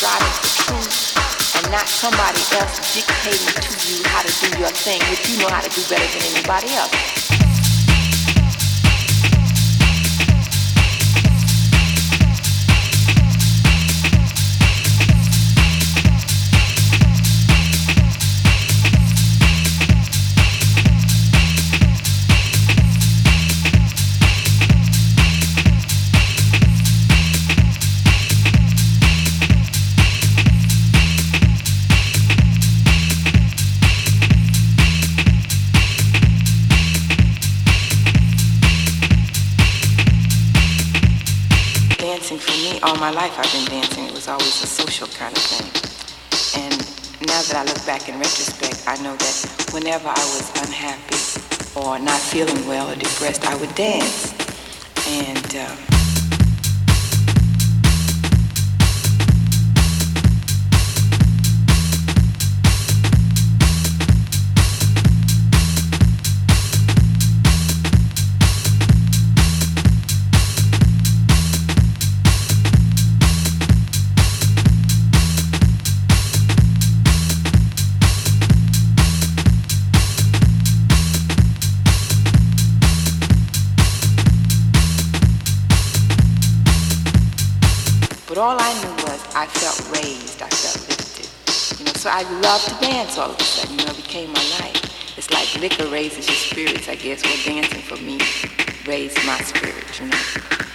that is for truth and not somebody else dictating to you how to do your thing, which you know how to do better than anybody else. My life I've been dancing. It was always a social kind of thing. And now that I look back in retrospect, I know that whenever I was unhappy or not feeling well or depressed, I would dance. And um, all I knew was I felt raised, I felt lifted. You know, so I loved to dance all of a sudden, you know, it became my life. It's like liquor raises your spirits, I guess. Well, dancing for me raised my spirits, you know.